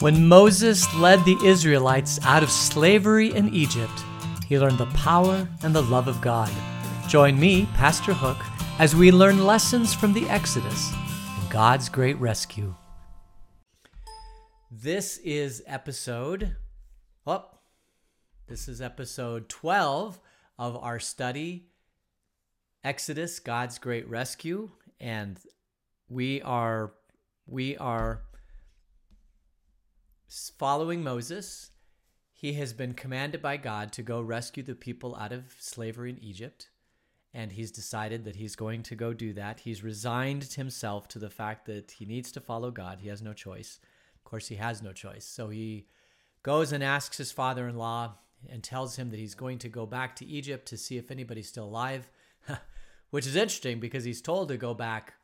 When Moses led the Israelites out of slavery in Egypt, he learned the power and the love of God. Join me, Pastor Hook, as we learn lessons from the Exodus and God's great rescue. This is episode, oh, this is episode 12 of our study, Exodus, God's great rescue. And we are, we are following Moses. He has been commanded by God to go rescue the people out of slavery in Egypt. And he's decided that he's going to go do that. He's resigned himself to the fact that he needs to follow God. He has no choice. Of course, he has no choice. So he goes and asks his father in law and tells him that he's going to go back to Egypt to see if anybody's still alive, which is interesting because he's told to go back.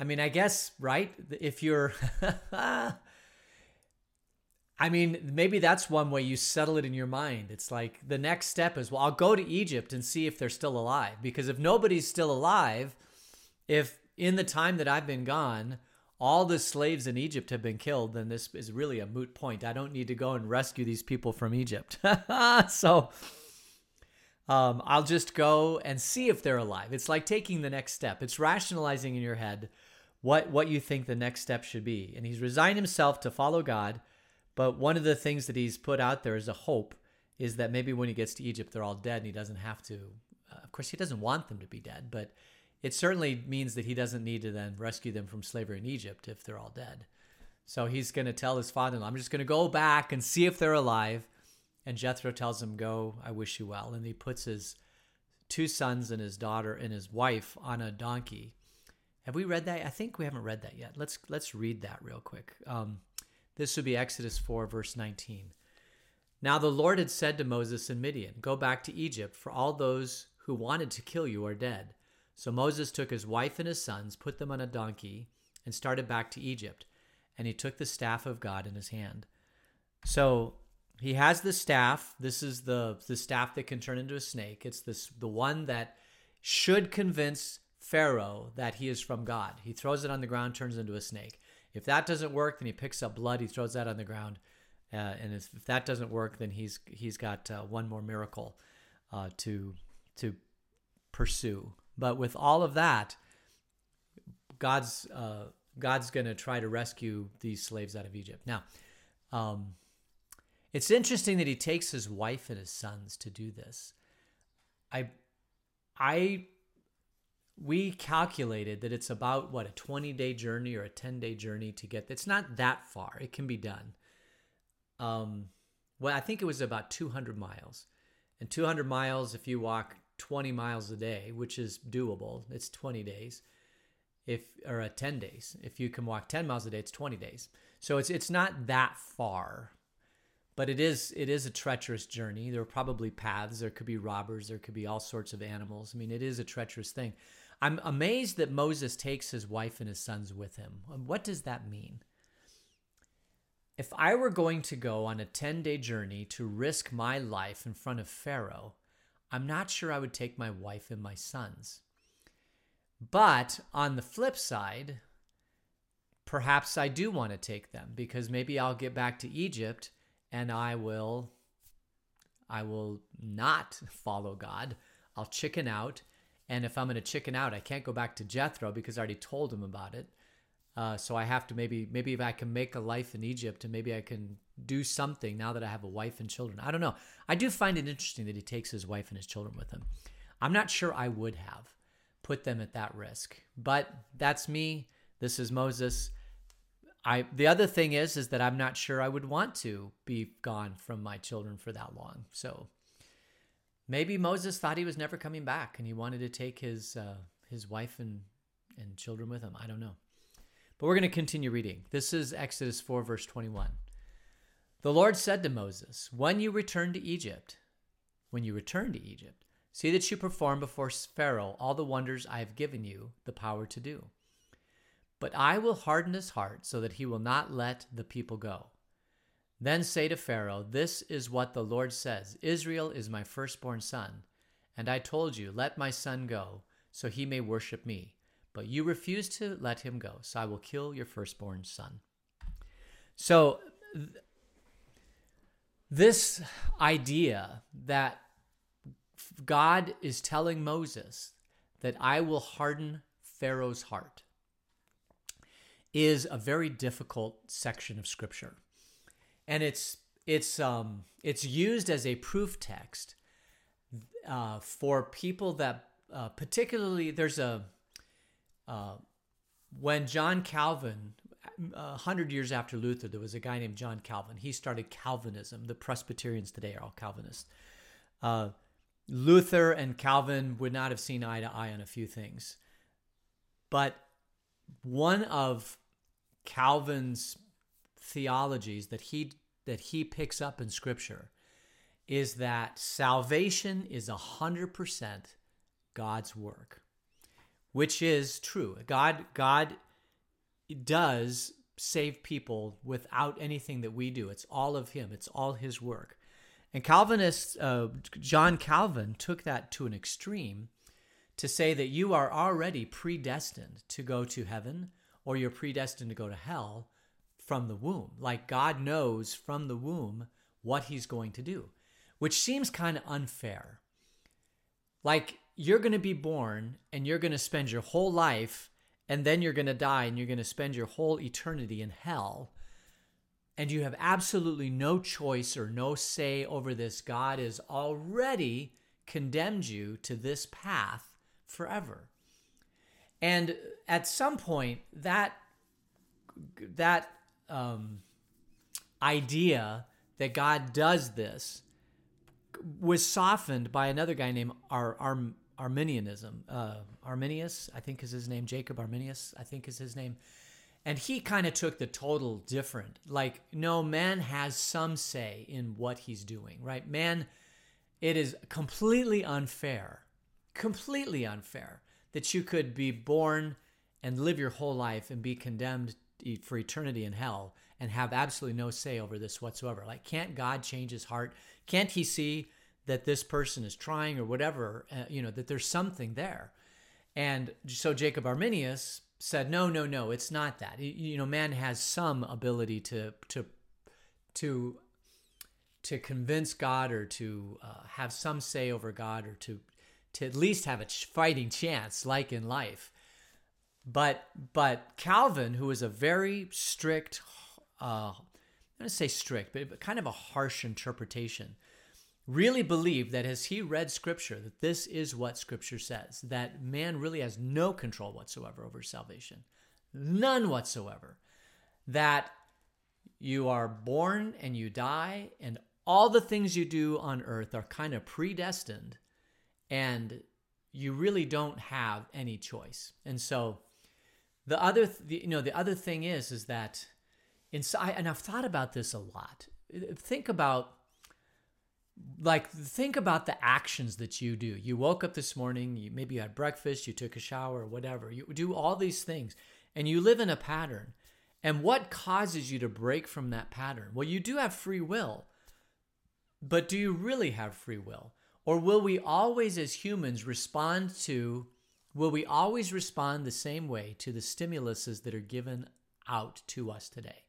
I mean, I guess, right? If you're. I mean, maybe that's one way you settle it in your mind. It's like the next step is, well, I'll go to Egypt and see if they're still alive. Because if nobody's still alive, if in the time that I've been gone, all the slaves in Egypt have been killed, then this is really a moot point. I don't need to go and rescue these people from Egypt. so um, I'll just go and see if they're alive. It's like taking the next step. It's rationalizing in your head what what you think the next step should be. And he's resigned himself to follow God but one of the things that he's put out there as a hope is that maybe when he gets to Egypt, they're all dead and he doesn't have to. Uh, of course, he doesn't want them to be dead, but it certainly means that he doesn't need to then rescue them from slavery in Egypt if they're all dead. So he's going to tell his father in law, I'm just going to go back and see if they're alive. And Jethro tells him, Go, I wish you well. And he puts his two sons and his daughter and his wife on a donkey. Have we read that? I think we haven't read that yet. Let's let's read that real quick. Um, this would be Exodus 4, verse 19. Now the Lord had said to Moses in Midian, Go back to Egypt, for all those who wanted to kill you are dead. So Moses took his wife and his sons, put them on a donkey, and started back to Egypt. And he took the staff of God in his hand. So he has the staff. This is the, the staff that can turn into a snake. It's this the one that should convince Pharaoh that he is from God. He throws it on the ground, turns into a snake. If that doesn't work, then he picks up blood, he throws that on the ground, uh, and if, if, that doesn't work, then he's he's got uh, one more miracle uh, to to pursue. But with all of that, God's uh, God's going to try to rescue these slaves out of Egypt. Now, um, it's interesting that he takes his wife and his sons to do this. I I we calculated that it's about what a 20 day journey or a 10 day journey to get it's not that far it can be done. Um well i think it was about 200 miles. And 200 miles if you walk 20 miles a day which is doable it's 20 days if or uh, 10 days. If you can walk 10 miles a day it's 20 days. So it's it's not that far but it is it is a treacherous journey. There are probably paths there could be robbers there could be all sorts of animals. I mean it is a treacherous thing I'm amazed that Moses takes his wife and his sons with him. Um, what does that mean? If I were going to go on a 10 day journey to risk my life in front of Pharaoh, I'm not sure I would take my wife and my sons. But on the flip side, perhaps I do want to take them because maybe I'll get back to Egypt and I will I will not follow God. I'll chicken out and if I'm going to chicken out, I can't go back to Jethro because I already told him about it. Uh, so I have to maybe maybe if I can make a life in Egypt and maybe I can do something now that I have a wife and children. I don't know. I do find it interesting that he takes his wife and his children with him. I'm not sure I would have put them at that risk, but that's me. This is Moses. I the other thing is is that I'm not sure I would want to be gone from my children for that long. So maybe Moses thought he was never coming back and he wanted to take his uh, his wife and and children with him. I don't know. But we're going to continue reading. This is Exodus 4 verse 21. The Lord said to Moses, "When you return to Egypt, when you return to Egypt, see that you perform before Pharaoh all the wonders I have given you the power to do. But I will harden his heart so that he will not let the people go." Then say to Pharaoh, This is what the Lord says Israel is my firstborn son. And I told you, Let my son go, so he may worship me. But you refuse to let him go, so I will kill your firstborn son. So this idea that God is telling Moses that I will harden Pharaoh's heart is a very difficult section of scripture. And it's it's um it's used as a proof text uh, for people that uh, particularly there's a uh, when John Calvin a hundred years after Luther, there was a guy named John Calvin. He started Calvinism. The Presbyterians today are all Calvinists. Uh, Luther and Calvin would not have seen eye to eye on a few things. But one of Calvin's theologies that he that he picks up in scripture is that salvation is 100% God's work, which is true. God God does save people without anything that we do. It's all of him. It's all his work. And Calvinists, uh, John Calvin took that to an extreme to say that you are already predestined to go to heaven or you're predestined to go to hell from the womb. Like God knows from the womb what he's going to do, which seems kind of unfair. Like you're going to be born and you're going to spend your whole life and then you're going to die and you're going to spend your whole eternity in hell and you have absolutely no choice or no say over this, God has already condemned you to this path forever. And at some point, that that um, idea that God does this was softened by another guy named Ar- Ar- Arminianism. Uh, Arminius, I think is his name. Jacob Arminius, I think is his name. And he kind of took the total different. Like, no, man has some say in what he's doing, right? Man, it is completely unfair, completely unfair that you could be born and live your whole life and be condemned for eternity in hell and have absolutely no say over this whatsoever. Like, can't God change his heart? Can't he see that this person is trying or whatever, uh, you know, that there's something there? And so Jacob Arminius said, no, no, no, it's not that. You know, man has some ability to to to to convince God or to uh, have some say over God or to to at least have a fighting chance, like in life. But but Calvin, who is a very strict, uh, I'm going to say strict, but kind of a harsh interpretation, really believed that as he read Scripture, that this is what Scripture says, that man really has no control whatsoever over salvation, none whatsoever. That you are born and you die, and all the things you do on earth are kind of predestined, and you really don't have any choice. And so the other, th- you know, the other thing is, is that inside, and I've thought about this a lot. Think about, like, think about the actions that you do. You woke up this morning, you maybe you had breakfast, you took a shower, whatever. You do all these things, and you live in a pattern. And what causes you to break from that pattern? Well, you do have free will, but do you really have free will? Or will we always, as humans, respond to Will we always respond the same way to the stimuluses that are given out to us today?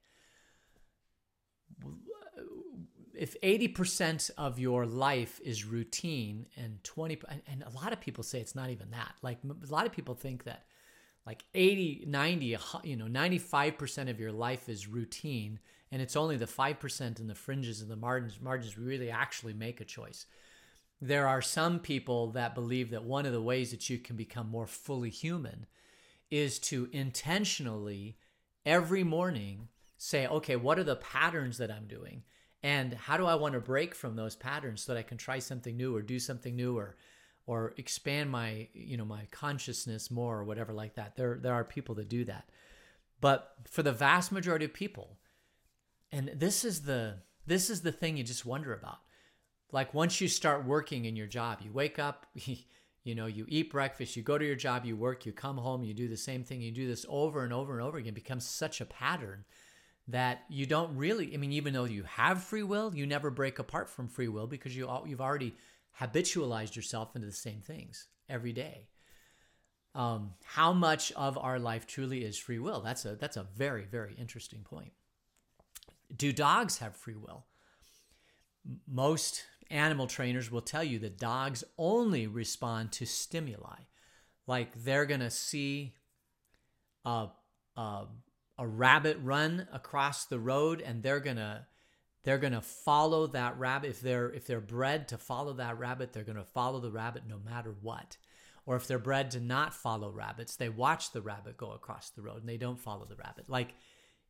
If 80% of your life is routine and 20 and a lot of people say it's not even that. Like a lot of people think that like 80, 90, you know, 95% of your life is routine and it's only the 5% in the fringes and the margins margins we really actually make a choice there are some people that believe that one of the ways that you can become more fully human is to intentionally every morning say, okay, what are the patterns that I'm doing? And how do I want to break from those patterns so that I can try something new or do something new or or expand my, you know, my consciousness more or whatever like that. There there are people that do that. But for the vast majority of people, and this is the this is the thing you just wonder about like once you start working in your job, you wake up, you know, you eat breakfast, you go to your job, you work, you come home, you do the same thing, you do this over and over and over again, it becomes such a pattern that you don't really, I mean, even though you have free will, you never break apart from free will because you, you've already habitualized yourself into the same things every day. Um, how much of our life truly is free will? That's a, that's a very, very interesting point. Do dogs have free will? Most animal trainers will tell you that dogs only respond to stimuli. Like they're going to see a, a, a rabbit run across the road and they're going to they're going to follow that rabbit. If they're if they're bred to follow that rabbit they're going to follow the rabbit no matter what. Or if they're bred to not follow rabbits they watch the rabbit go across the road and they don't follow the rabbit. Like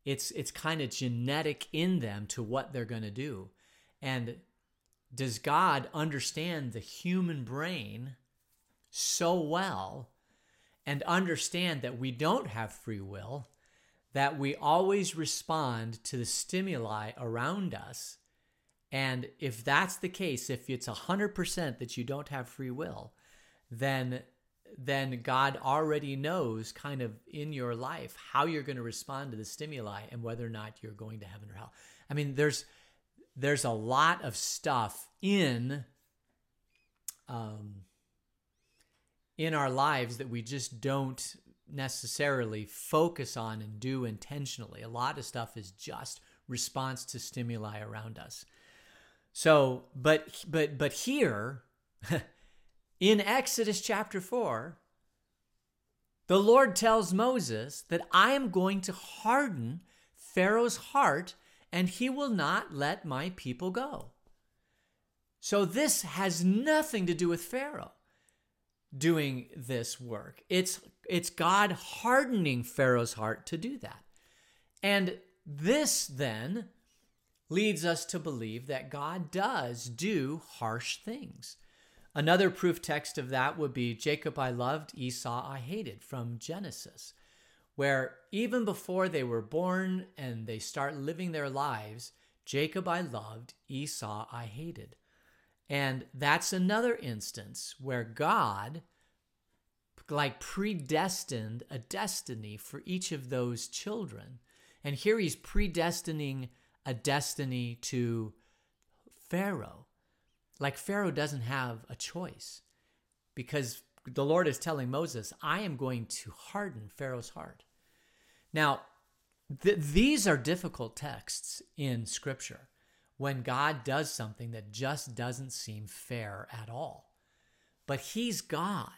it's it's kind of genetic in them to what they're going to do. And does god understand the human brain so well and understand that we don't have free will that we always respond to the stimuli around us. And if that's the case, if it's 100% that you don't have free will, then then God already knows kind of in your life how you're going to respond to the stimuli and whether or not you're going to heaven or hell. I mean, there's there's a lot of stuff in um, in our lives that we just don't necessarily focus on and do intentionally. A lot of stuff is just response to stimuli around us. So, but but but here in Exodus chapter 4, the Lord tells Moses that I am going to harden Pharaoh's heart and he will not let my people go. So this has nothing to do with Pharaoh doing this work. It's it's God hardening Pharaoh's heart to do that. And this then leads us to believe that God does do harsh things. Another proof text of that would be Jacob I loved, Esau I hated from Genesis, where even before they were born and they start living their lives, Jacob I loved, Esau I hated. And that's another instance where God like predestined a destiny for each of those children. And here he's predestining a destiny to Pharaoh. Like Pharaoh doesn't have a choice because the Lord is telling Moses, I am going to harden Pharaoh's heart. Now, th- these are difficult texts in Scripture when God does something that just doesn't seem fair at all. But He's God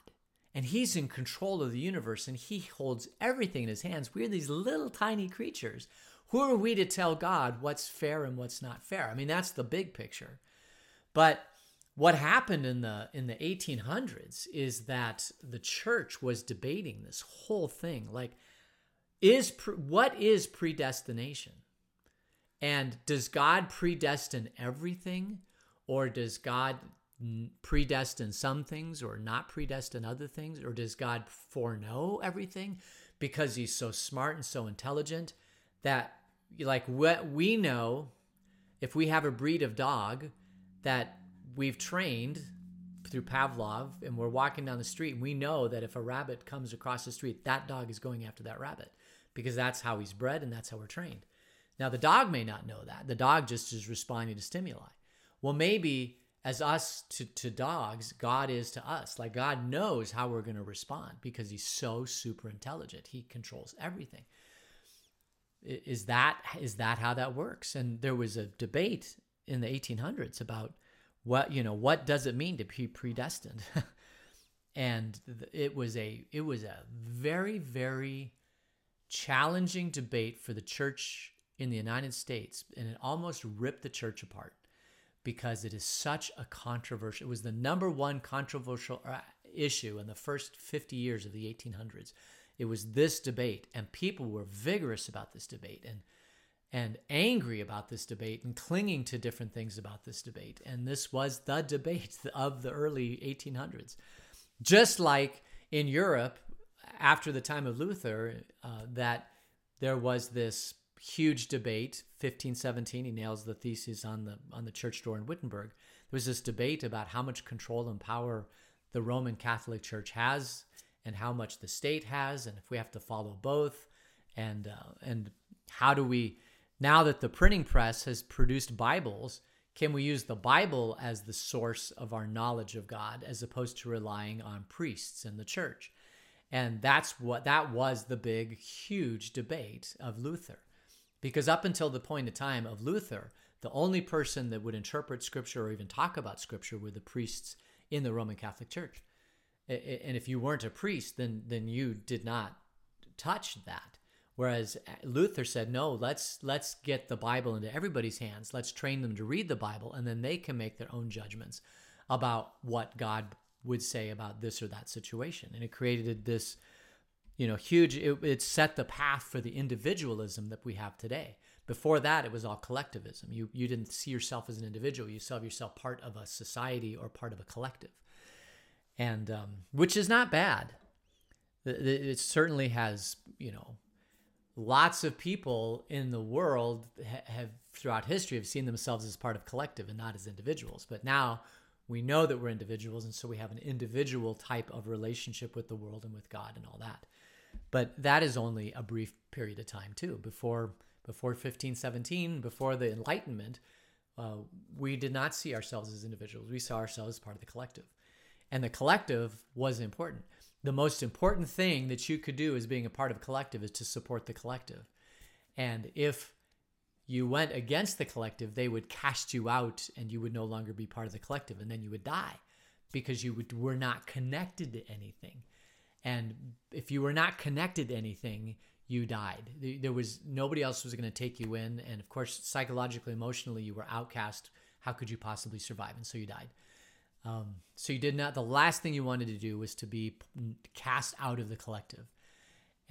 and he's in control of the universe and he holds everything in his hands. We're these little tiny creatures. Who are we to tell God what's fair and what's not fair? I mean, that's the big picture. But what happened in the in the 1800s is that the church was debating this whole thing like is what is predestination? And does God predestine everything or does God predestine some things or not predestine other things? Or does God foreknow everything because he's so smart and so intelligent that, like, what we know, if we have a breed of dog that we've trained through Pavlov and we're walking down the street and we know that if a rabbit comes across the street, that dog is going after that rabbit because that's how he's bred and that's how we're trained. Now, the dog may not know that. The dog just is responding to stimuli. Well, maybe as us to, to dogs, God is to us. Like God knows how we're going to respond because he's so super intelligent. He controls everything. Is that is that how that works? And there was a debate in the 1800s about what you know what does it mean to be predestined, and it was a it was a very very challenging debate for the church in the United States, and it almost ripped the church apart because it is such a controversial. It was the number one controversial uh, issue in the first 50 years of the 1800s. It was this debate, and people were vigorous about this debate and and angry about this debate and clinging to different things about this debate. And this was the debate of the early 1800s. Just like in Europe, after the time of Luther, uh, that there was this huge debate 1517 he nails the thesis on the on the church door in wittenberg. There was this debate about how much control and power the roman catholic church has and how much the state has and if we have to follow both and uh, and how do we now that the printing press has produced bibles can we use the bible as the source of our knowledge of god as opposed to relying on priests in the church and that's what that was the big huge debate of luther Because up until the point of time of Luther, the only person that would interpret scripture or even talk about scripture were the priests in the Roman Catholic Church. And if you weren't a priest, then then you did not touch that. Whereas uh, Luther said, no, let's let's get the Bible into everybody's hands. Let's train them to read the Bible, and then they can make their own judgments about what God would say about this or that situation. And it created this, you know, huge. It, it set the path for the individualism that we have today. Before that, it was all collectivism. You you didn't see yourself as an individual. You saw yourself part of a society or part of a collective, and um, which is not bad. It certainly has, you know, lots of people in the world have throughout history have seen themselves as part of collective and not as individuals. But now we know that we're individuals, and so we have an individual type of relationship with the world and with God and all that. But that is only a brief period of time too. Before before 1517, before the Enlightenment, uh, we did not see ourselves as individuals. We saw ourselves as part of the collective, and the collective was important the most important thing that you could do as being a part of a collective is to support the collective. And if you went against the collective, they would cast you out and you would no longer be part of the collective and then you would die because you would, were not connected to anything. And if you were not connected to anything, you died. There was nobody else was going to take you in. And of course, psychologically, emotionally, you were outcast. How could you possibly survive? And so you died. Um, so you did not. The last thing you wanted to do was to be cast out of the collective.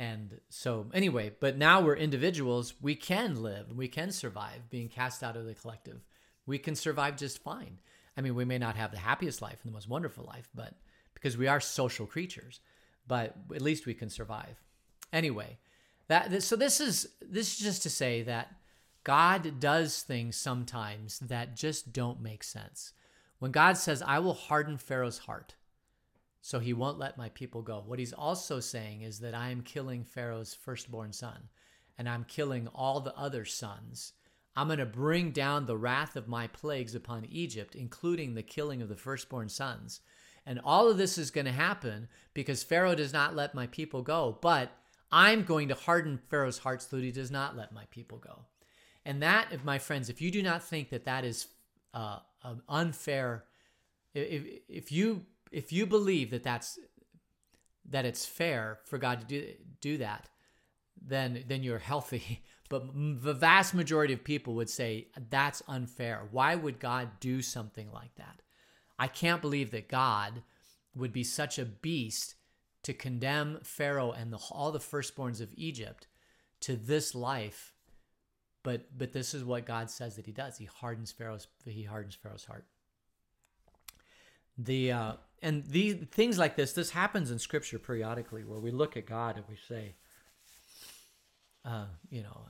And so, anyway, but now we're individuals. We can live. We can survive being cast out of the collective. We can survive just fine. I mean, we may not have the happiest life and the most wonderful life, but because we are social creatures, but at least we can survive. Anyway, that so this is this is just to say that God does things sometimes that just don't make sense. When God says, I will harden Pharaoh's heart, so he won't let my people go, what he's also saying is that I am killing Pharaoh's firstborn son, and I'm killing all the other sons. I'm going to bring down the wrath of my plagues upon Egypt, including the killing of the firstborn sons. And all of this is going to happen because Pharaoh does not let my people go. But I'm going to harden Pharaoh's heart so that he does not let my people go. And that, if my friends, if you do not think that that is uh, um, unfair. If, if you if you believe that that's that it's fair for God to do do that, then then you're healthy. But the vast majority of people would say that's unfair. Why would God do something like that? I can't believe that God would be such a beast to condemn Pharaoh and the, all the firstborns of Egypt to this life but but this is what God says that He does. He hardens Pharaoh's He hardens Pharaoh's heart. The uh, and these things like this this happens in Scripture periodically where we look at God and we say, uh, you know,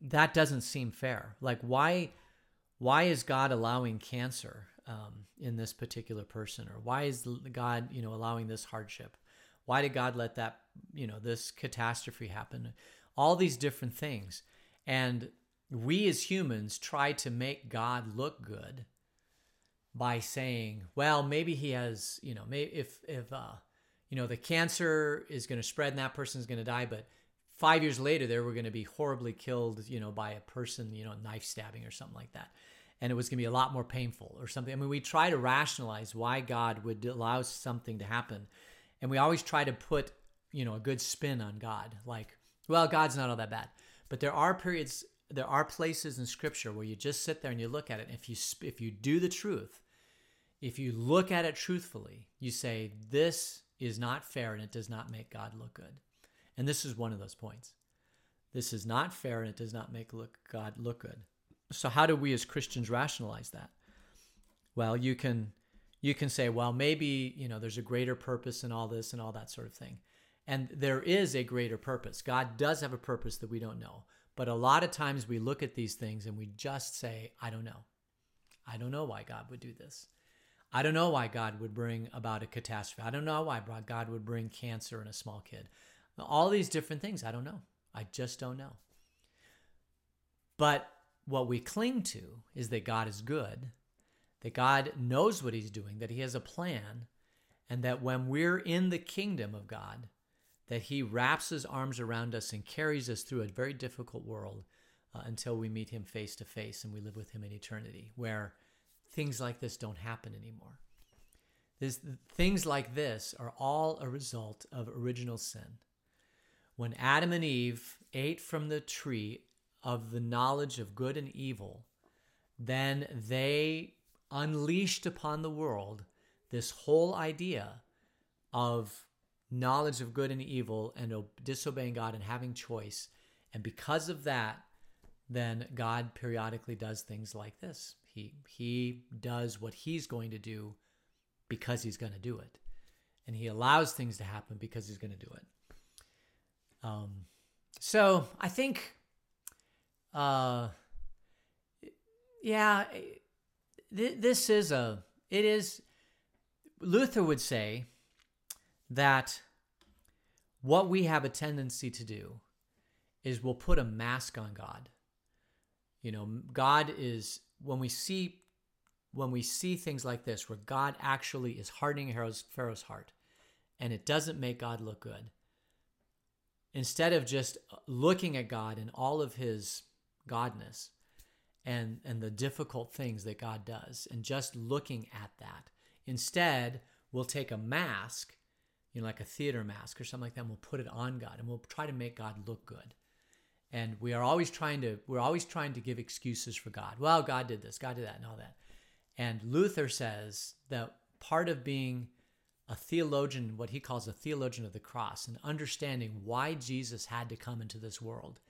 that doesn't seem fair. Like why why is God allowing cancer um, in this particular person, or why is God you know allowing this hardship? Why did God let that you know this catastrophe happen? All these different things and we as humans try to make God look good by saying, well, maybe he has, you know, maybe if if uh, you know, the cancer is going to spread and that person is going to die, but five years later they were going to be horribly killed, you know, by a person, you know, knife stabbing or something like that. And it was going to be a lot more painful or something. I mean, we try to rationalize why God would allow something to happen. And we always try to put, you know, a good spin on God. Like, well, God's not all that bad. But there are periods, there are places in Scripture where you just sit there and you look at it. And if you if you do the truth, if you look at it truthfully, you say this is not fair and it does not make God look good. And this is one of those points. This is not fair and it does not make look God look good. So how do we as Christians rationalize that? Well, you can you can say, well, maybe, you know, there's a greater purpose in all this and all that sort of thing. And there is a greater purpose. God does have a purpose that we don't know. But a lot of times we look at these things and we just say, I don't know. I don't know why God would do this. I don't know why God would bring about a catastrophe. I don't know why God would bring cancer in a small kid. All these different things, I don't know. I just don't know. But what we cling to is that God is good, that God knows what He's doing, that He has a plan, and that when we're in the kingdom of God, that He wraps His arms around us and carries us through a very difficult world uh, until we meet him face to face and we live with him in eternity, where things like this don't happen anymore. This, things like this are all a result of original sin. When Adam and Eve ate from the tree of the knowledge of good and evil, then they unleashed upon the world this whole idea of knowledge of good and evil and disobeying God and having choice. And because of that, then God periodically does things like this. He he does what he's going to do because he's going to do it. And he allows things to happen because he's going to do it. Um, so I think, uh, yeah, th- this is a, it is, Luther would say that what we have a tendency to do is we'll put a mask on God. You know, God is, when we see when we see things like this, where God actually is hardening Pharaoh's heart, and it doesn't make God look good, instead of just looking at God and all of his godness and, and the difficult things that God does, and just looking at that, instead, we'll take a mask, you know, like a theater mask or something like that, and we'll put it on God, and we'll try to make God look good. And we are always trying to we're always trying to give excuses for god. Well god did this god did that and all that. And Luther says that part of being a theologian, what he calls a theologian of the cross, and understanding why Jesus had to come into this world,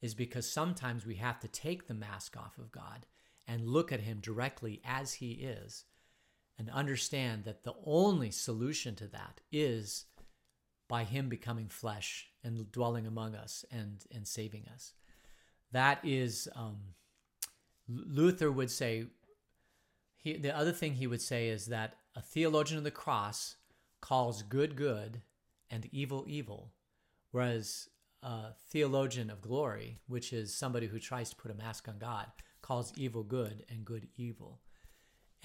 is because sometimes we have to take the mask off of God and look at him directly as he is and understand that the only solution to that is by him becoming flesh and dwelling among us and, and saving us. That is, um, Luther would say, he, the other thing he would say is that a theologian of the cross calls good good and evil evil, whereas a theologian of glory, which is somebody who tries to put a mask on God, calls evil good and good evil.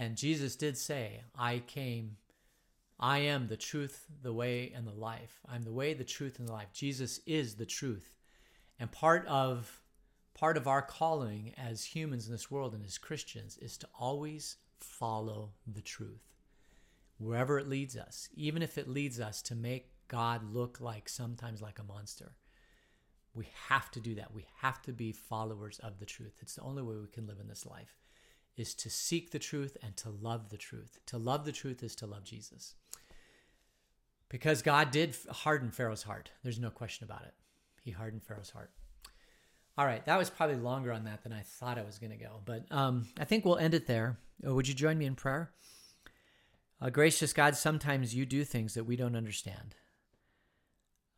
And Jesus did say, I came, I am the truth, the way, and the life. I'm the way, the truth, and the life. Jesus is the truth. And part of part of our calling as humans in this world and as Christians is to always follow the truth. Wherever it leads us, even if it leads us to make God look like sometimes like a monster, we have to do that. We have to be followers of the truth. It's the only way we can live in this life is to seek the truth and to love the truth. To love the truth is to love Jesus. Because God did harden Pharaoh's heart. There's no question about it. He hardened Pharaoh's heart. All right, that was probably longer on that than I thought I was going to go, but um, I think we'll end it there. Uh, would you join me in prayer? Uh, gracious God, sometimes you do things that we don't understand.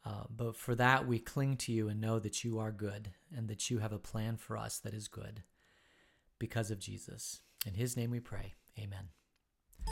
Uh, but for that, we cling to you and know that you are good and that you have a plan for us that is good because of Jesus. In his name we pray. Amen.